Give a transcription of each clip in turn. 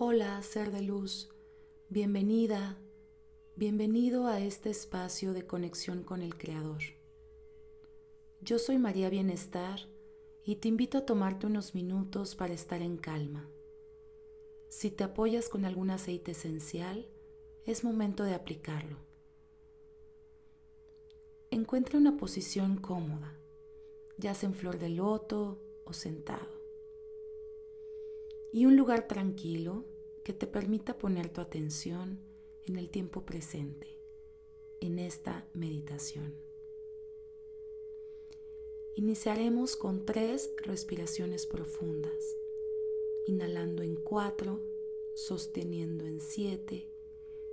Hola, ser de luz, bienvenida, bienvenido a este espacio de conexión con el Creador. Yo soy María Bienestar y te invito a tomarte unos minutos para estar en calma. Si te apoyas con algún aceite esencial, es momento de aplicarlo. Encuentra una posición cómoda, ya sea en flor de loto o sentado. Y un lugar tranquilo que te permita poner tu atención en el tiempo presente, en esta meditación. Iniciaremos con tres respiraciones profundas, inhalando en cuatro, sosteniendo en siete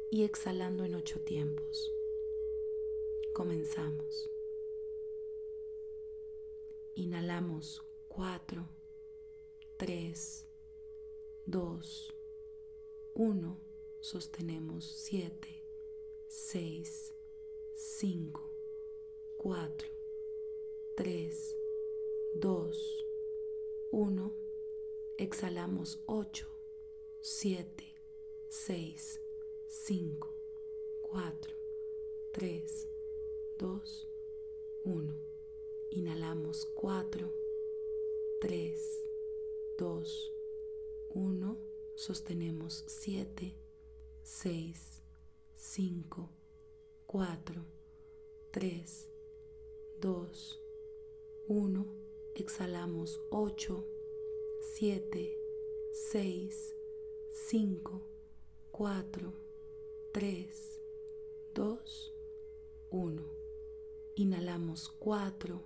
y exhalando en ocho tiempos. Comenzamos. Inhalamos cuatro, tres, dos, uno. Sostenemos siete, seis, cinco, cuatro, tres, dos, uno. Exhalamos ocho, siete, seis, 5, 4, 3, 2, 1. Inhalamos 4, 3, 2, 1. Sostenemos 7, 6, 5, 4, 3, 2, 1. Exhalamos 8, 7, 6, 5, 4, 3, 2, 1. Inhalamos 4,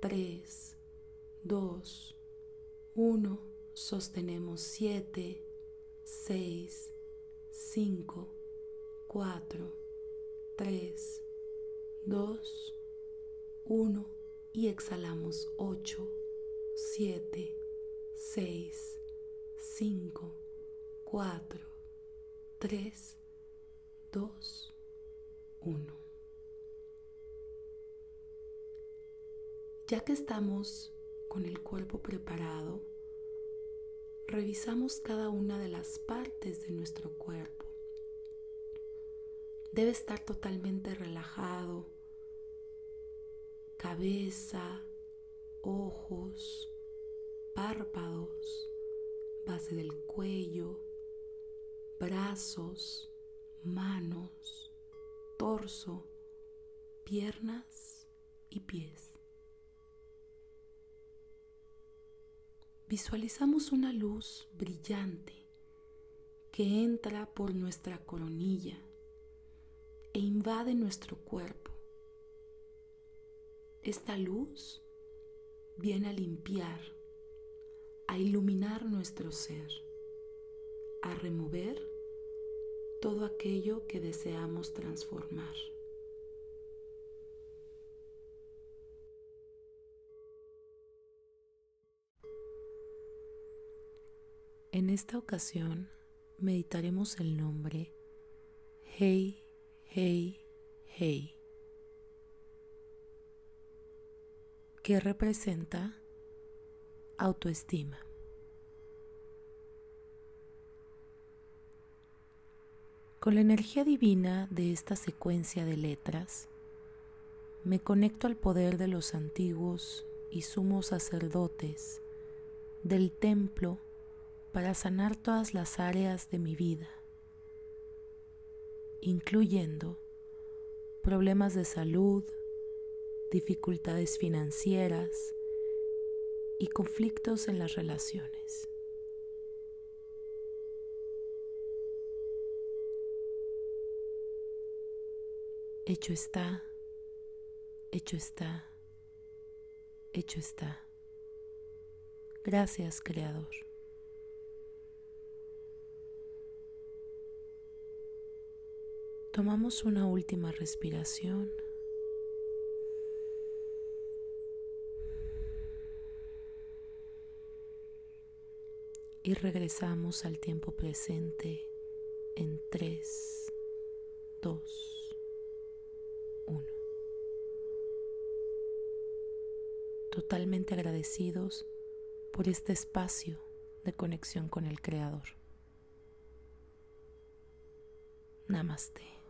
3, 2, 1. Sostenemos 7, 6, 5, 4, 3, 2, 1 y exhalamos 8, 7, 6, 5, 4, 3, 2, 1. Ya que estamos con el cuerpo preparado, revisamos cada una de las partes de nuestro cuerpo. Debe estar totalmente relajado, cabeza, ojos, párpados, base del cuello, brazos, manos, torso, piernas y pies. Visualizamos una luz brillante que entra por nuestra coronilla e invade nuestro cuerpo. Esta luz viene a limpiar, a iluminar nuestro ser, a remover todo aquello que deseamos transformar. En esta ocasión meditaremos el nombre Hey, Hey, Hey, que representa autoestima. Con la energía divina de esta secuencia de letras, me conecto al poder de los antiguos y sumos sacerdotes del templo para sanar todas las áreas de mi vida, incluyendo problemas de salud, dificultades financieras y conflictos en las relaciones. Hecho está, hecho está, hecho está. Gracias, Creador. Tomamos una última respiración. Y regresamos al tiempo presente en 3, 2, totalmente agradecidos por este espacio de conexión con el Creador. Namaste.